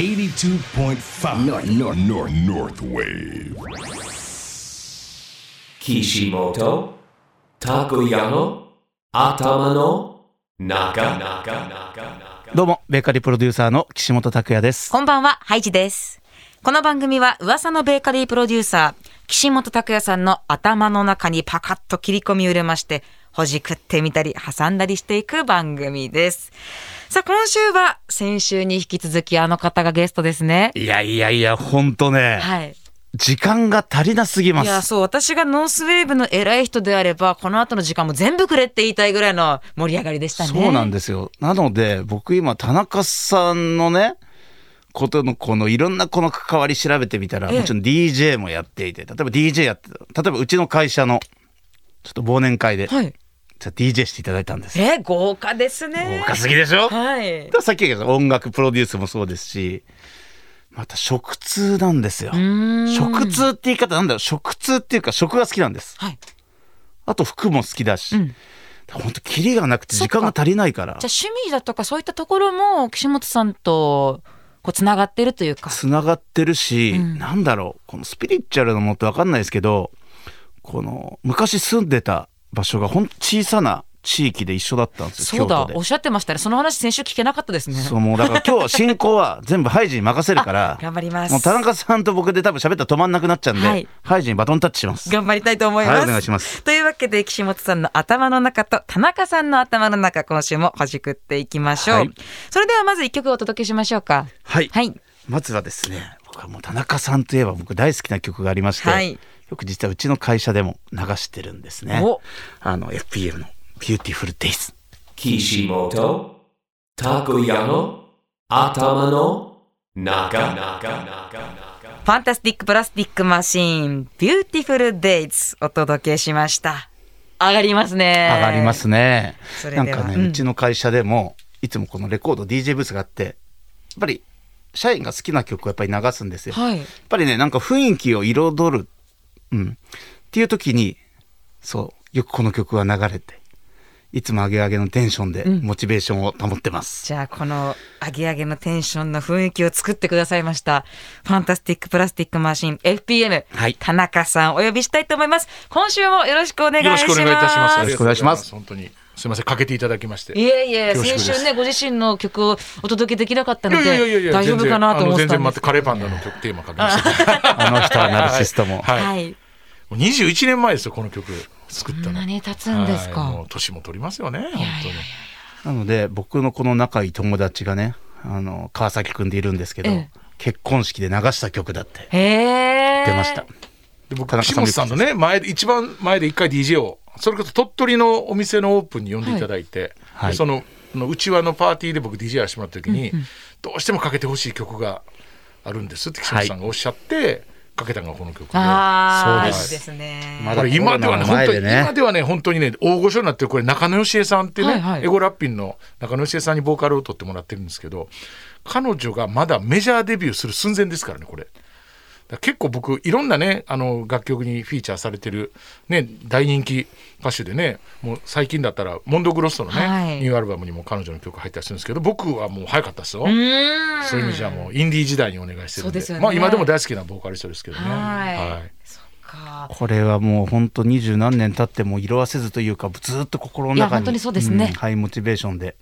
82.5 North, North, North, North Wave. Kishimoto Takoyano Atamano Naga どうも、ベーカリープロデューサーの岸本拓也です。こんばんは、ハイジです。この番組は噂のベーカリープロデューサー、岸本拓也さんの頭の中にパカッと切り込みを入れまして、ほじくってみたり挟んだりしていく番組です。さあ、今週は先週に引き続きあの方がゲストですね。いやいやいや、ほんとね、はい。時間が足りなすぎまいや、す。そう、私がノースウェーブの偉い人であれば、この後の時間も全部くれって言いたいぐらいの盛り上がりでしたね。そうなんですよ。なので、僕今、田中さんのね、ことのこのいろんなこの関わり調べてみたら、ええもちろん DJ もやっていて、例えば DJ やってた、例えばうちの会社のちょっと忘年会で、はい。じゃあ DJ していただいたんです。え、豪華ですね。豪華すぎでしょ？はい。さっき言った音楽プロデュースもそうですし、また食通なんですよ。食通って言い方なんだろう食通っていうか食が好きなんです。はい。あと服も好きだし。ん本当キリがなくて時間が足りないからじゃあ趣味だとかそういったところも岸本さんとこうつながってるというか。つながってるし、うんなんだろうこのスピリチュアルなものって分かんないですけどこの昔住んでた場所がほんと小さな地域で一緒だったんですよそうだおっしゃってましたね。その話先週聞けなかったですね。そうもうだから今日は 進行は全部ハイジに任せるから頑張ります。もう田中さんと僕で多分喋ったら止まんなくなっちゃうんで、はい。ハイジにバトンタッチします。頑張りたいと思います、はいお願いします。というわけで岸本さんの頭の中と田中さんの頭の中今週もほじくっていきましょう、はい。それではまず一曲お届けしましょうか。はい、はい。まずはですね僕はもう田中さんといえば僕大好きな曲がありまして、はいよく実はうちの会社でも流してるんですね。お。あの FPM の「Beautiful Days」Kishimoto Takoyano Atamano Naga ファンタスティックプラスティックマシーンビューティフルデイズお届けしました。上がりますね。上がりますね。なんかね、ううんちの会社でもいつもこのレコード DJ ブースがあってやっぱり社員が好きな曲をやっぱり流すんですよ。やっはいぱりねなんか雰囲気を彩る、うん、っていう時にそうよくこの曲が流れていつも上げ上げのテンションでモチベーションを保ってます。じゃあこのアゲアゲのテンションの雰囲気を作ってくださいましたファンタスティックプラスティックマシン FPM、はい田中さんお呼びしたいと思います今週もよろしくお願いしますよろしくお願いいたします。よろしくお願いします本当にすみませんかけていただきまして。いえいえ先週ねご自身の曲をお届けできなかったいのやいやいやいやで大丈夫かなと思ってたんです全然あの全然待ってカレーパンダの曲テーマかけました。あの人はナルシストも。はい。はい21年前ですよこの曲作ったの。何経つんですか、はいもう年も取りますよね本当に。なので僕のこの仲いい友達がねあの川崎くんでいるんですけど、ええ。結婚式で流した曲だって。出ました。で僕田中さんも岸本さんのね前で一番前で一回 DJ をそれこそ鳥取のお店のオープンに呼んでいただいて、はい。でそののうちわのパーティーで僕 DJ やらせてもらった時に、どうしてもかけてほしい曲があるんですって岸本さんがおっしゃって、かけたのがこの曲で。そうですですね今ではね本当に今ではね本当にね大御所になってるこれ中野芳恵さんってね、はいはいエゴラッピンの中野芳恵さんにボーカルを取ってもらってるんですけど彼女がまだメジャーデビューする寸前ですからねこれ。結構僕いろんなねあの楽曲にフィーチャーされてる、ね、大人気歌手でねもう最近だったらモンドグロッソのね、はい。ニューアルバムにも彼女の曲入ったりするんですけど僕はもう早かったですよ。そういう意味じゃもうインディー時代にお願いしてるんでね。まあ、今でも大好きなボーカリストですけどね。はい。か。これはもう本当二十何年経っても色あせずというかずっと心の中にいや本当にそうですね。んハイモチベーションで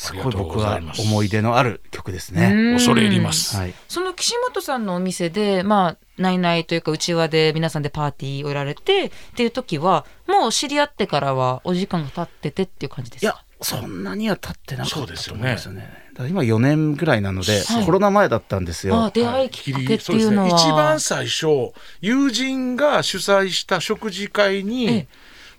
すごい僕は思い出のある曲ですね。恐れ入ります。はい、その岸本さんのお店で、まあ、ないないというか、うちわで皆さんでパーティーをやられてっていう時は、もう知り合ってからはお時間が経っててっていう感じですいやかそんなには経ってなかったそうですよねと思いますよね。今4年ぐらいなので、はいコロナ前だったんですよ。出会いきっかけっていうのは。ね、一番最初友人が主催した食事会に、ええ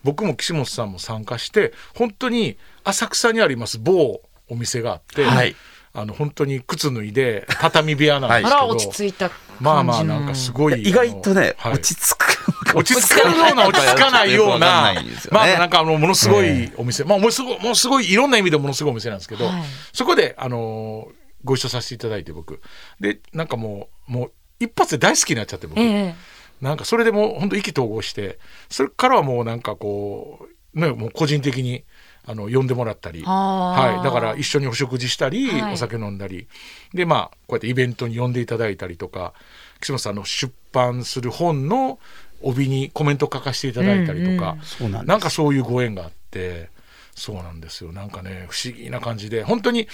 僕も岸本さんも参加して本当に浅草にあります某お店があって、はい。あの本当に靴脱いで畳部屋なんですけど、あら、落ち着いた感じの。まあまあなんかすごい意外とね、はい。落ち着く。落ち着く ような落ち着かないようなまあなんかあのものすごいお店、まあものすごいものすごいいろんな意味でものすごいお店なんですけど、はい。そこであのご一緒させていただいて僕。でなんかもうもう一発で大好きになっちゃって僕、ええ。なんかそれでもう本当意気投合してそれからはもうなんかこうねもう個人的にあの呼んでもらったり、はい、だから一緒にお食事したり、はい。お酒飲んだり。でまあこうやってイベントに呼んでいただいたりとか岸本さんの出版する本の帯にコメント書かせていただいたりとか、そうなんです。なんかそういうご縁があってそうなんですよ。なんかね不思議な感じで。本当に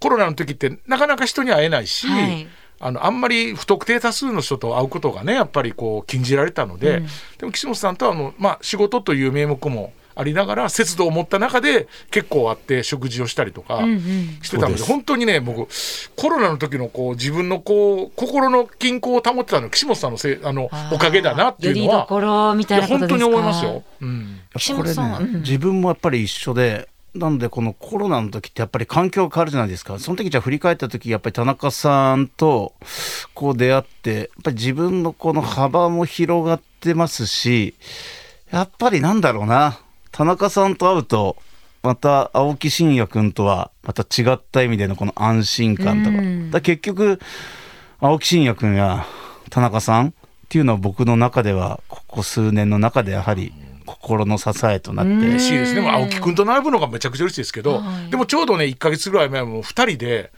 コロナの時ってなかなか人に会えないし、はい。あのあんまり不特定多数の人と会うことがねやっぱりこう禁じられたので、でも岸本さんとはあの、まあ、仕事という名目もありながら節度を持った中で結構会って食事をしたりとかしてたので,、そうです。本当にね僕コロナの時のこう自分のこう心の均衡を保ってたのは岸本さんのせいあのおかげだなっていうのよりどはころみたいなこといや本ですか当に思いますよ。うん。岸これ本さんは、ね、うん。自分もやっぱり一緒でなんでこのコロナの時ってやっぱり環境が変わるじゃないですか。その時じゃあ振り返った時やっぱり田中さんとこう出会ってやっぱり自分のこの幅も広がってますしやっぱりなんだろうな田中さんと会うとまた青木真也君とはまた違った意味でのこの安心感とか,、うん。だ結局青木真也君や田中さんっていうのは僕の中ではここ数年の中でやはり心の支えとなって、嬉しいですね。まあ青木くんと並ぶのがめちゃくちゃ嬉しいですけど、はい。でもちょうどね、1ヶ月ぐらい前も2人で、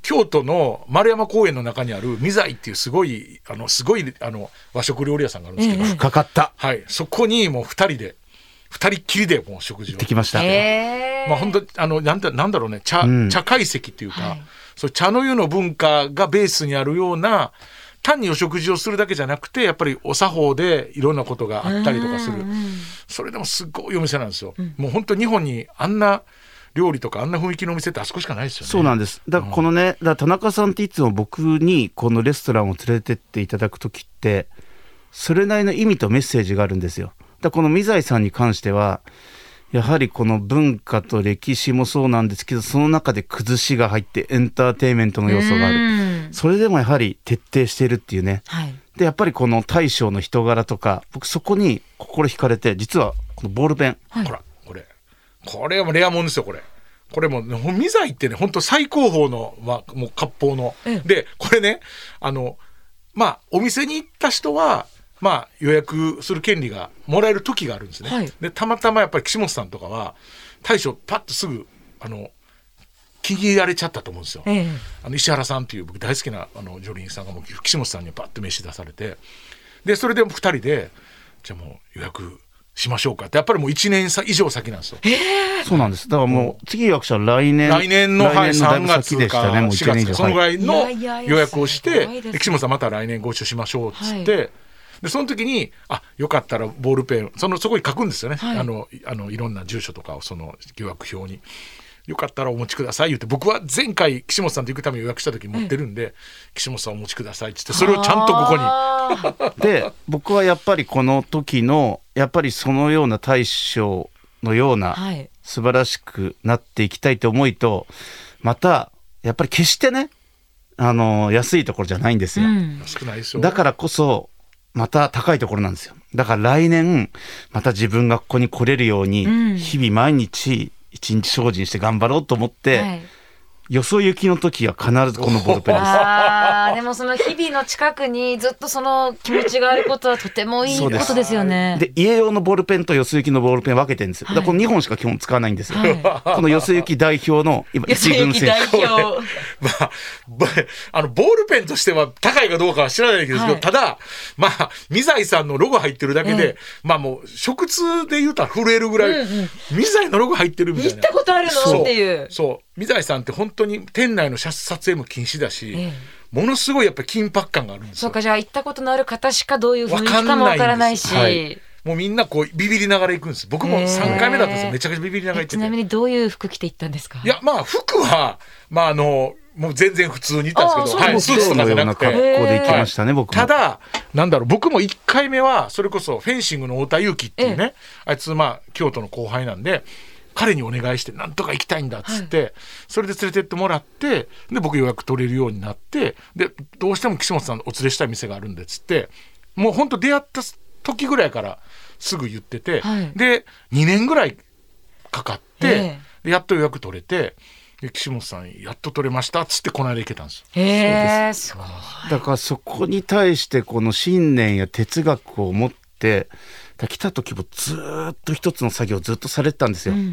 京都の丸山公園の中にある未来っていうすごい、あの、すごい、あの、和食料理屋さんがあるんですけど、深かった。はい、そこにもう2人で、2人っきりでもう食事を。で。きました、まあ本当あのなんだなんだろうね。茶,、うん。茶会席っていうか、はい。そう茶の湯の文化がベースにあるような単にお食事をするだけじゃなくてやっぱりお作法でいろんなことがあったりとかする。それでもすっごいお店なんですよ、もう本当日本にあんな料理とかあんな雰囲気のお店ってあそこしかないですよね。そうなんです。だからこのね、だから田中さんっていつも僕にこのレストランを連れてっていただく時ってそれなりの意味とメッセージがあるんですよだこの未財さんに関してはやはりこの文化と歴史もそうなんですけどその中で崩しが入ってエンターテインメントの要素がある。うん。それでもやはり徹底しているっていうね。はい。でやっぱりこの大将の人柄とか僕そこに心惹かれて実はこのボールペン。ほらこれ。これはレアもんですよこれ。これもう未来ってね本当最高峰の、まあ、もう割烹の、でこれねあのまあお店に行った人はまあ予約する権利がもらえる時があるんですね、はい。でたまたまやっぱり岸本さんとかは大将パッとすぐあの気に入られちゃったと思うんですよ、ええ。あの石原さんっていう僕大好きなあの女優さんがもう岸本さんにパッと名刺出されて。でそれで2人でじゃあもう予約しましょうか。ってやっぱりもう1年さ以上先なんですよ。そうなんです。だからもう次予約者は来年来年の,、はい、来年のだい3ぶ先で月かしたね。もう4 1年以上月か。そのぐらいの予約をして岸本さんまた来年ご一緒しましょうっつって、はでその時にあよかったらボールペンそのそこに書くんですよね、はい。あのいあのいろんな住所とかをその予約表に。よかったらお持ちください言って僕は前回岸本さんと行くために予約した時に持ってるんで、岸本さんお持ちくださいっつってそれをちゃんとここに。で僕はやっぱりこの時のやっぱりそのような大将のようなはい。素晴らしくなっていきたいと思いとまたやっぱり決してねあの安いところじゃないんですよ、うん。だからこそまた高いところなんですよ。だから来年また自分がここに来れるようにうん。日々毎日一日精進して頑張ろうと思って、はいよそ行きの時は必ずこのボールペンですあーでもその日々の近くにずっとその気持ちがあることはとてもいいことですよね。で家用のボールペンとよそ行きのボールペン分けてるんですよ。だからこの2本しか基本使わないんですよ。このよそ行き代表の今一軍選手。表。まあ、ばあの、ボールペンとしては高いかどうかは知らないですけど、はいただ、まあ、未来さんのロゴ入ってるだけで、ええまあもう、食通で言うたら震えるぐらい、うんうん未来のロゴ入ってるみたいな。行ったことあるそうのっていう。そう。未来さんって本当に店内の撮影も禁止だし、ええものすごいやっぱり緊迫感があるんですよ。そうかじゃあ行ったことのある方しかどういう雰囲気わかもわからないし。もうみんなこうビビりながら行くんです。僕もへえ3回目だったんですよ。めちゃくちゃビビりながら行ってちなみにどういう服着て行ったんですか？いや、まあ服は、まああの、もう全然普通に行ったんですけど、あはい、スーツとかじゃなくて。のような格好で行きましたね、僕も。ただ、なんだろう、僕も1回目は、それこそフェンシングの太田祐樹っていうね、あいつ、まあ、京都の後輩なんで、彼にお願いして、なんとか行きたいんだっつって、それで連れてってもらって、で、僕予約取れるようになって、で、どうしても岸本さんお連れしたい店があるんでっつって、もう本当出会った時ぐらいからすぐ言ってて、はいで、2年ぐらいかかって、ええでやっと予約取れて、で岸本さん、やっと取れましたっつって、この間行けたんですよ。へえすごい。だからそこに対してこの信念や哲学を持ってら来た時もずーっと一つの作業をずっとされてたんですよ。だか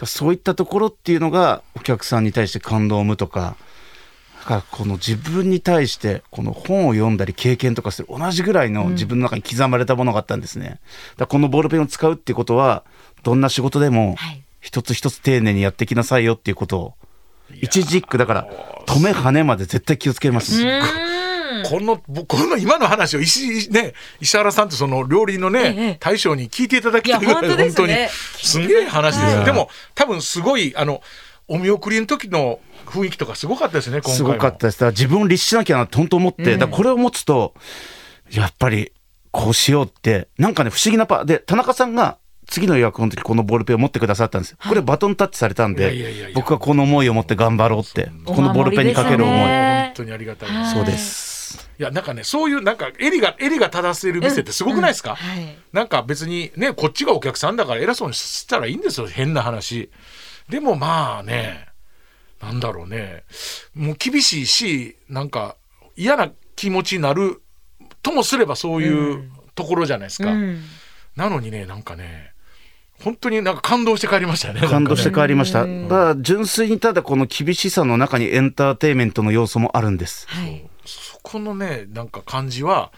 らそういったところっていうのがお客さんに対して感動を生むとかだからこの自分に対してこの本を読んだり経験とかする同じぐらいの自分の中に刻まれたものがあったんですね。だからこのボールペンを使うっていうことはどんな仕事でもはい一つ一つ丁寧にやってきなさいよっていうことを一字一句だから止め跳ねまで絶対気をつけます。このぼこの今の話を石,、ね、石原さんとその料理のね、ええ。大将に聞いていただきたいぐらい本当にね。すんげえ話ですでも多分すごいあのお見送りの時の雰囲気とかすごかったですね今回すもごかったです。自分を律しなきゃなって本当思って、だこれを持つと、やっぱりこうしようって、なんかね、不思議なパで、田中さんが次の予約の時このボールペンを持ってくださったんですよ。これバトンタッチされたんで僕はこの思いを持って頑張ろうって、このボールペンにかける思い。本当にありがたい。そうです。いやなんかねそういうなんか襟が襟が正せる店ってすごくないですか、はい。なんか別にねこっちがお客さんだから偉そうにしたらいいんですよ変な話。でもまあねなんだろうね。もう厳しいしなんか嫌な気持ちになるともすればそういうところじゃないですか、うん。なのにねなんかね本当になんか感動して帰りましたよね。感動して帰りました。だから純粋にただこの厳しさの中にエンターテインメントの要素もあるんです。はい。そこのねなんか感じは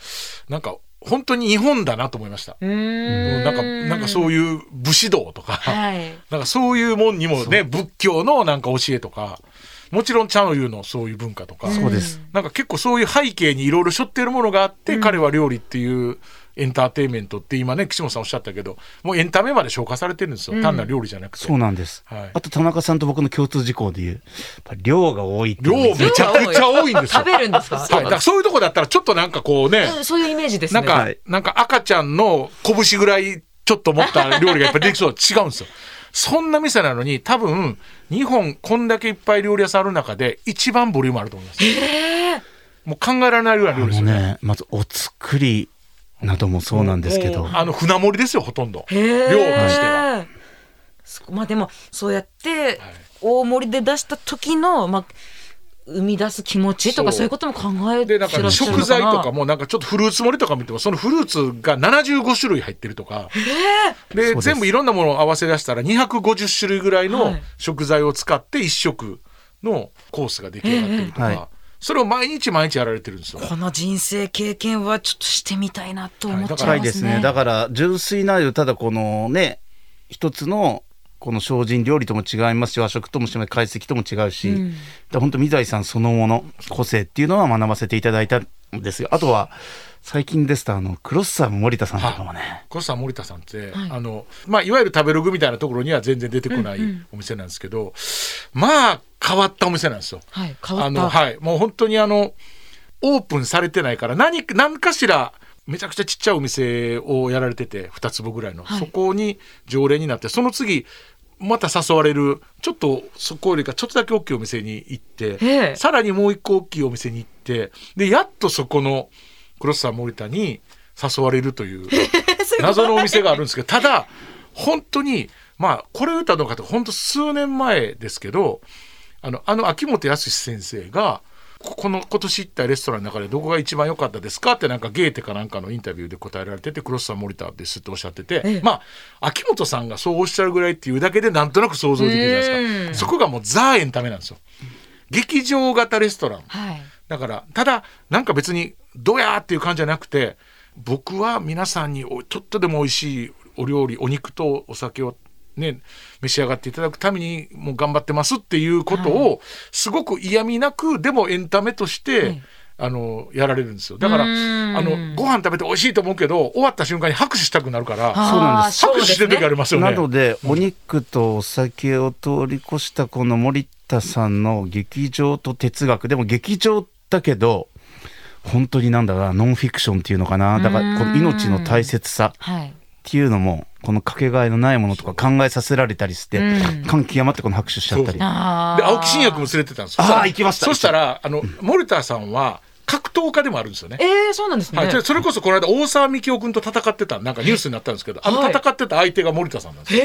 なんか本当に日本だなと思いました、うん。なんかなんかそういう武士道とか、はい。なんかそういうもんにもね仏教のなんか教えとかもちろん茶の湯のそういう文化とか、そうです。なんか結構そういう背景にいろいろ背負ってるものがあって、彼は料理っていうエンターテインメントって今ね岸本さんおっしゃったけどもうエンタメまで消化されてるんですよ、単なる料理じゃなくて。そうなんです。はい。あと田中さんと僕の共通事項で言う、やっぱり量が多いっていう量めちゃくちゃ多いんですよ。食べるんですか？はい、だからそういうとこだったらちょっとなんかこうね、うんそういうイメージですね。なんか、はい。なんか赤ちゃんの拳ぐらいちょっと持った料理がやっぱりできそう。違うんですよ。そんな店なのに多分日本こんだけいっぱい料理屋さんある中で一番ボリュームあると思います。もう考えられないぐらいの料理ですよね。ね、まずお作りなどもそうなんですけど。あの船盛りですよほとんど。量としては。そまあでもそうやって大盛りで出した時のまあ生み出す気持ちとかそう。いうことも考えてでなんからっしゃるの食材とかもなんかちょっとフルーツ盛りとか見てもそのフルーツが75種類入ってるとか。で全部いろんなものを合わせ出したら250種類ぐらいはのい。食材を使って一食のコースが出来上がってるとか、ええはいそれを毎日毎日やられてるんですよ。この人生経験はちょっとしてみたいなと思っちゃ深いますね。いですね。だから純粋なるただこのね一つのこの精進料理とも違いますし和食とも違い解析とも違うし、うん本当水谷さんそのもの個性っていうのは学ばせていただいたんですよ。あとは最近ですとあのクロッサーの森田さんとかもね、コスタ森田さんって、あのまあ、いわゆる食べログみたいなところには全然出てこないお店なんですけど、まあ変わったお店なんですよ。はい変わった。あのはい。もう本当にあのオープンされてないから何何かしらめちゃくちゃちっちゃいお店をやられてて2坪ぐらいの、はい。そこに常連になってその次また誘われるちょっとそこよりかちょっとだけ大きいお店に行ってええ。さらにもう一個大きいお店に行ってでやっとそこのクロスさん森田に誘われるという謎のお店があるんですけどただ本当にまあこれを言ったのかと本当数年前ですけどあのあの秋元康先生がここの今年行ったレストランの中でどこが一番良かったですかってなんかゲーテかなんかのインタビューで答えられててクロスさん森田ですっておっしゃってて、ええ。まあ秋元さんがそうおっしゃるぐらいっていうだけでなんとなく想像できるじゃないですか。そこがもうザエンタメなんですよ。劇場型レストラン。はい。だからただなんか別にどうやーっていう感じじゃなくて僕は皆さんにおちょっとでも美味しいお料理お肉とお酒をね召し上がっていただくためにもう頑張ってますっていうことをすごく嫌味なくでもエンタメとして、あのやられるんですよ。だからあのご飯食べて美味しいと思うけど終わった瞬間に拍手したくなるからそうなんです。拍手してる時ありますよね。なので、お肉とお酒を通り越したこの森田さんの劇場と哲学。でも劇場だけど本当になんだろうなノンフィクションっていうのかな。だからこの命の大切さはい。っていうのもこのかけがえのないものとか考えさせられたりしてうん。感極まってこの拍手しちゃったり。あで青木真也君も連れてたんですよ。あーそしたら行きました。そしたらあの森田さんは格闘家でもあるんですよね。えー、そうなんですね。はい、でそれこそこの間大沢幹夫君と戦ってたなんかニュースになったんですけどあのはい戦ってた相手が森田さんなんですよ。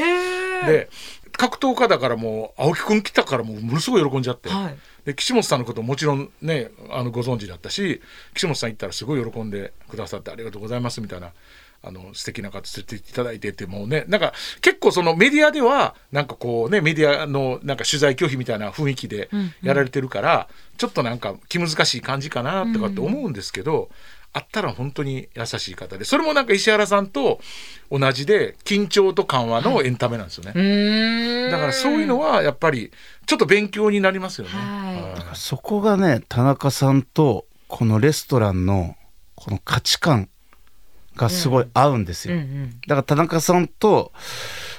で格闘家だからもう青木君来たからもうものすごい喜んじゃって、はい。で岸本さんのことももちろんねあのご存知だったし岸本さん行ったらすごい喜んでくださってありがとうございますみたいなあの素敵な方連れていただいてってもうねなんか結構そのメディアではなんかこうねメディアのなんか取材拒否みたいな雰囲気でやられてるから、ちょっとなんか気難しい感じかなとかって思うんですけど、あったら本当に優しい方でそれもなんか石原さんと同じで緊張と緩和のエンタメなんですよね、うーん。だからそういうのはやっぱりちょっと勉強になりますよね。はい。はい。そこがね田中さんとこのレストランのこの価値観がすごい合うんですよ、うんうん。だから田中さんと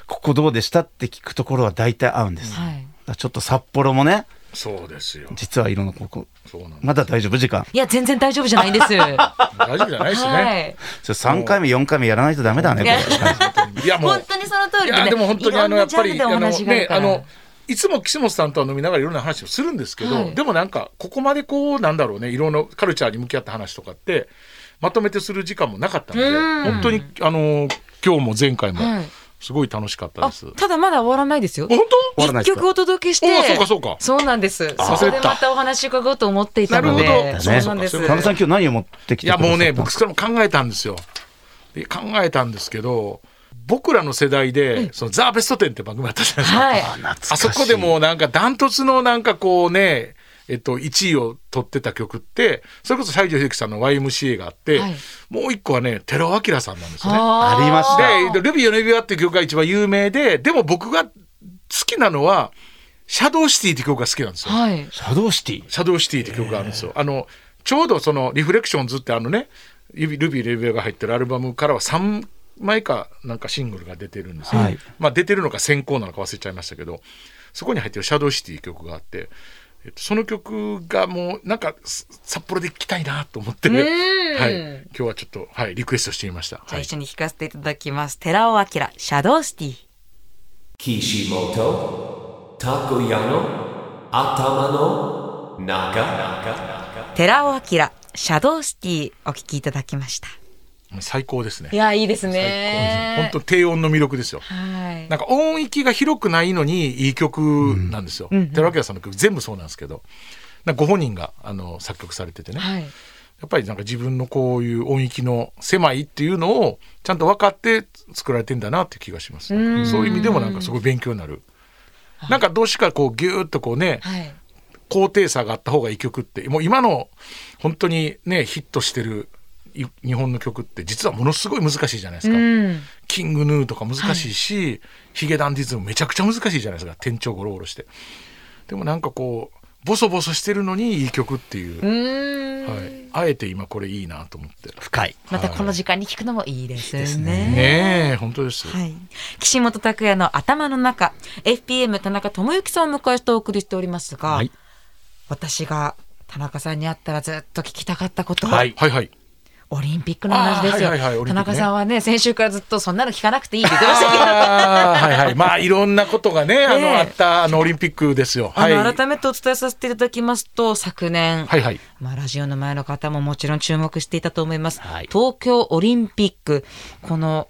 ここどうでしたって聞くところは大体合うんです、はい。ちょっと札幌もねそうですよ。実はいろんなここそうなんですまだ大丈夫？時間。いや全然大丈夫じゃないんです。は 大丈夫じゃないですね。い。それ3回目4回目やらないとダメだねこれいやもう本当にその通りでね。いやでも本当にあのやっぱりあのねあのいつも岸本さんとは飲みながらいろんな話をするんですけど、はい。でもなんかここまでこうなんだろうねいろんなカルチャーに向き合った話とかってまとめてする時間もなかったのでうん本当にあの今日も前回もはいすごい楽しかったあです。ただまだ終わらないですよ。本終わらないですか？一曲お届けして。おそうかそうかそうなんです。あそこでまたお話伺おうと思っていたので。なるほどそうなんです。そうか田中さん今日何を持ってきていやもうね僕それも考えたんですよ。で考えたんですけど僕らの世代で「そのザ・ベストテン」って番組あったじゃないですか。はい。あそこでもうなんかダントツのなんかこうね、えっと、1位を取ってた曲ってそれこそ西城秀樹さんの YMCA があって、はいもう一個はね寺尾明さんなんですよね。あありましたで「ルビーよ指輪」っていう曲が一番有名ででも僕が好きなのは「シャドウシティ」って曲が好きなんですよ。はい。シャドウシティ？シャドウシティって曲があるんですよ。あのちょうどその「リフレクションズ」ってあのね指ルビー・レビューが入ってるアルバムからは3枚かなんかシングルが出てるんですよ。はいまあ出てるのか先行なのか忘れちゃいましたけどそこに入ってる「シャドウシティ」曲があって。えっと、その曲がもうなんかす札幌で聴きたいなと思って、んはい、今日はちょっと、はい、リクエストしてみました。はいじゃあ一緒に弾かせていただきます。寺尾明、シャドウシティ。Kishimoto Takoyano Atamano Naga 寺尾明、シャドウシティお聴きいただきました。最高ですねい。や、いいです本ね。当低音の魅力ですよ。はい。なんか音域が広くないのにいい曲なんですよ。寺脇さんの曲全部そうなんですけど、ご本人があの作曲されててね、やはい。っぱりなんか自分のこういう音域の狭いっていうのをちゃんと分かって作られてんだなっていう気がします。そういう意味でもなんかすごい勉強になる。なんかどうしかこうギューッとこうね、はい。高低差があった方がいい曲ってもう今の本当にねヒットしてるい日本の曲って実はものすごい難しいじゃないですか。うん。キングヌーとか難しいし、ヒゲダンディズムめちゃくちゃ難しいじゃないですか。天頂ゴロゴロして。でもなんかこうボソボソしてるのにいい曲っていう。はい、あえて今これいいなと思って。深い。またこの時間に聞くのもいいですね。ね。え本当です、はい。岸本拓也の頭の中、FPM 田中智之さんを迎えしてお送りしておりますが、はい。私が田中さんに会ったらずっと聞きたかったこと、はい。はいはいオリンピックの話ですよ。はいはいはいね。田中さんはね、先週からずっとそんなの聞かなくていいって言ってましたけど、はいはい。まあいろんなことがねあの、あったあのオリンピックですよ。あはい。の改めてお伝えさせていただきますと、昨年、はいはい。まあ、ラジオの前の方ももちろん注目していたと思います。はい。東京オリンピック、この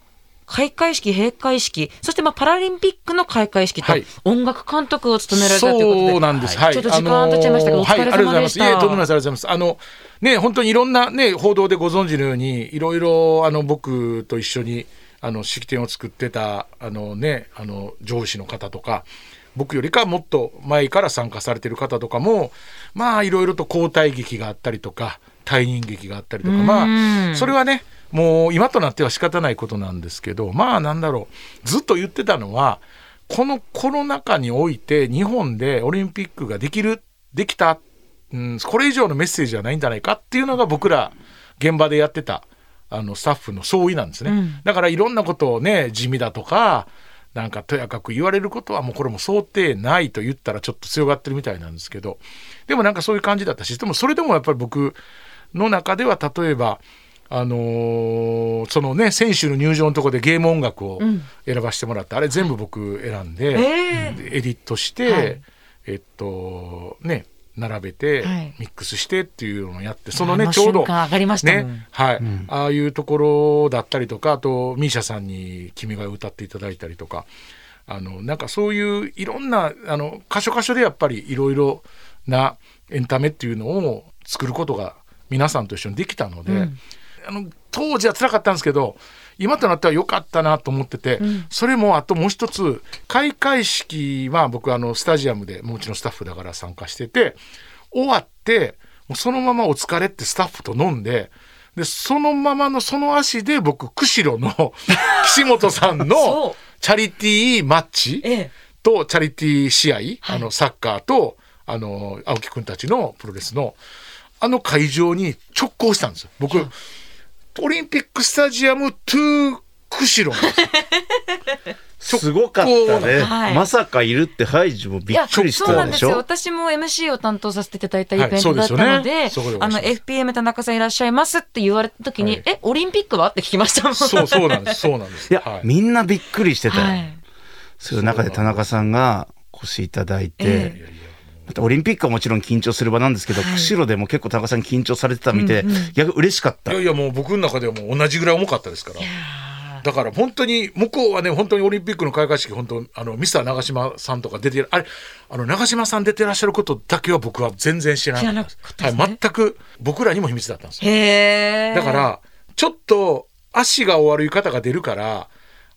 開会式、閉会式、そしてまあパラリンピックの開会式とはい音楽監督を務められたということで、そうなんです。はい。ちょっと時間経っちゃいましたけど、お疲れあのーはい、ありがとうございます。様でした。いえ、とんでもないです。ありがとうございます。あの、ね、本当にいろんなね、報道でご存知のように、いろいろ、あの、僕と一緒に、あの、式典を作ってた、あのね、あの、上司の方とか、僕よりかもっと前から参加されてる方とかも、まあ、いろいろと交代劇があったりとか、退任劇があったりとか、まあ、それはね、もう今となっては仕方ないことなんですけど、まあ、なんだろう、ずっと言ってたのは、このコロナ禍において日本でオリンピックができるできた、うん、これ以上のメッセージはないんじゃないかっていうのが僕ら現場でやってたあのスタッフの総意なんですね、だからいろんなことをね地味だとかなんかとやかく言われることはもうこれも想定ないと言ったらちょっと強がってるみたいなんですけどでもなんかそういう感じだったしでもそれでもやっぱり僕の中では例えばあのーそのね選手の入場のところでゲーム音楽を選ばせてもらって、あれ全部僕選んで、えでエディットして、はい。えっとね並べて、はい。ミックスしてっていうのをやってそのねちょうどねはい、ああいうところだったりとかあとミーシャさんに「君が代」歌っていただいたりとかあのなんかそういういろんなあの箇所箇所でやっぱりいろいろなエンタメっていうのを作ることが皆さんと一緒にできたので、あの当時は辛かったんですけど今となっては良かったなと思ってて、それもあともう一つ開会式は僕あのスタジアムでもちろんスタッフだから参加してて終わってもうそのままお疲れってスタッフと飲んででそのままのその足で僕釧路の 岸本さんのチャリティーマッチええ。とチャリティー試合、あのサッカーとあの青木くんたちのプロレスのあの会場に直行したんですよ。僕オリンピックスタジアムトゥ釧路 すごかったね、はい。まさかいるってハイジもびっくりしそうなんですしょ私も MC を担当させていただいたイベンはいトだったので、FPM 田中さんいらっしゃいますって言われた時に、はい。え、オリンピックは？って聞きましたもん。そうそうなんです。そうなんです。いや、はい。みんなびっくりしてたよ、はい。そういう中で田中さんが腰いただいて、えオリンピックはもちろん緊張する場なんですけど、はい。釧路でも結構田中さん緊張されてたの見て、逆に嬉しかった。いやいやもう僕の中ではもう同じぐらい重かったですから。だから本当に向こうはね本当にオリンピックの開会式本当あのミスター長嶋さんとか出てるあれあの長嶋さん出てらっしゃることだけは僕は全然知らなかね。はい、全く僕らにも秘密だったんですよ。だからちょっと足がお悪い方が出るから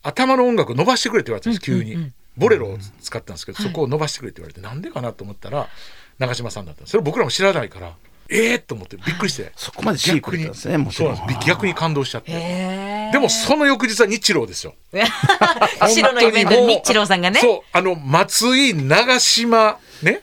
頭の音楽伸ばしてくれって言われたんです急に、ボレロを使ったんですけど、そこを伸ばしてくれって言われてなんでかなと思ったら長嶋さんだったんです。それ僕らも知らないからええー、と思ってびっくりして。そこまでシークレットなんですねもちそうんんです。逆に感動しちゃって。でもその翌日は日露ですよ。釧路のイベントに日露さんがね。そうあの松井長島ね。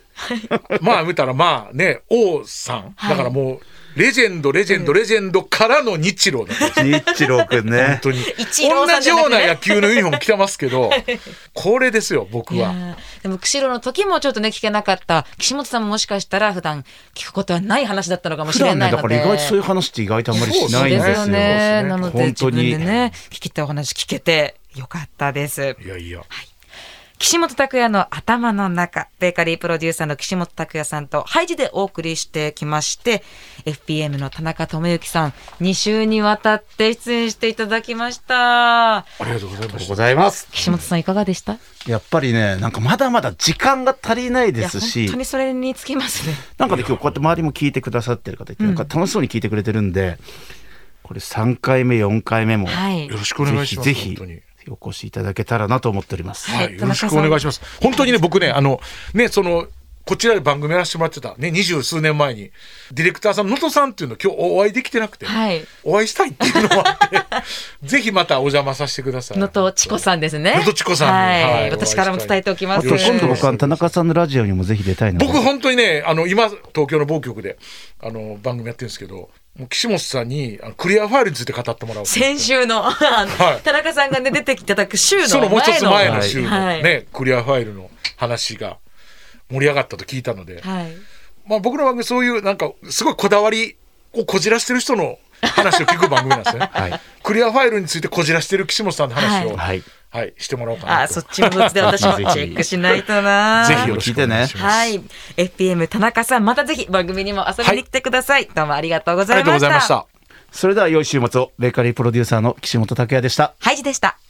まあ見たらまあね王さん、だからもうレジェンドレジェンドレジェンドからの日露だったんですよ日露くんね。本当に。同じような野球のユニフォーム着てますけど これですよ僕は。ーでも釧路の時もちょっとね聞けなかった。岸本さんももしかしたら普段聞くことはない話だったのかもしれないので。から意外とそういう話って意外とあんまりしそうですよないんですよね。なので本自分当にでね聞きたいお話聞けてよかったです。いやいや岸本拓也の頭の中ベーカリープロデューサーの岸本拓也さんとハイジでお送りしてきまして FPM の田中智之さん2週にわたって出演していただきました。ありがとうございました。ございます。岸本さんいかがでした？やっぱりねなんかまだまだ時間が足りないですし。本当にそれにつきますね。なんかね今日こうやって周りも聞いてくださってる方いて、なんか楽しそうに聞いてくれてるんでこれ3回目4回目もはい。よろしくお願いしますぜひぜ本当に。ひお越しいただけたらなと思っております、はい、よろしくお願いします。本当にね、僕ね、あの、ね、その、こちらで番組やらせてもらってた、ね、二十数年前に、ディレクターさん、能登さんっていうの今日お会いできてなくて、はい。お会いしたいっていうのもあって、ぜひまたお邪魔させてください。能登千子さんですね。能登千子さんに。はい、はい。私からも伝えておきます。あと今度僕は田中さんのラジオにもぜひ出たいなと。僕本当にね、あの、今、東京の某局で、あの、番組やってるんですけど、もう岸本さんにあのクリアファイルについて語ってもらおう先週の、あのはい。田中さんがね出てきていただく週の前のそのもう一つ前の週のはい。ね、クリアファイルの話が盛り上がったと聞いたので、はい。まあ、僕の番組そういうなんかすごいこだわりをこじらしてる人の話を聞く番組なんですね。はい。クリアファイルについてこじらしてる岸本さんの話を、ははいいしてもらおうかなと。あそっちもどっちで私もチェックしないとな ぜひよろしくお願いします。はい。FPM 田中さん、またぜひ番組にも遊びに来てください。どうもありがとうございありがとうました。ございました。それでは良い週末をベーカリープロデューサーの岸本拓也でしたハイジでした。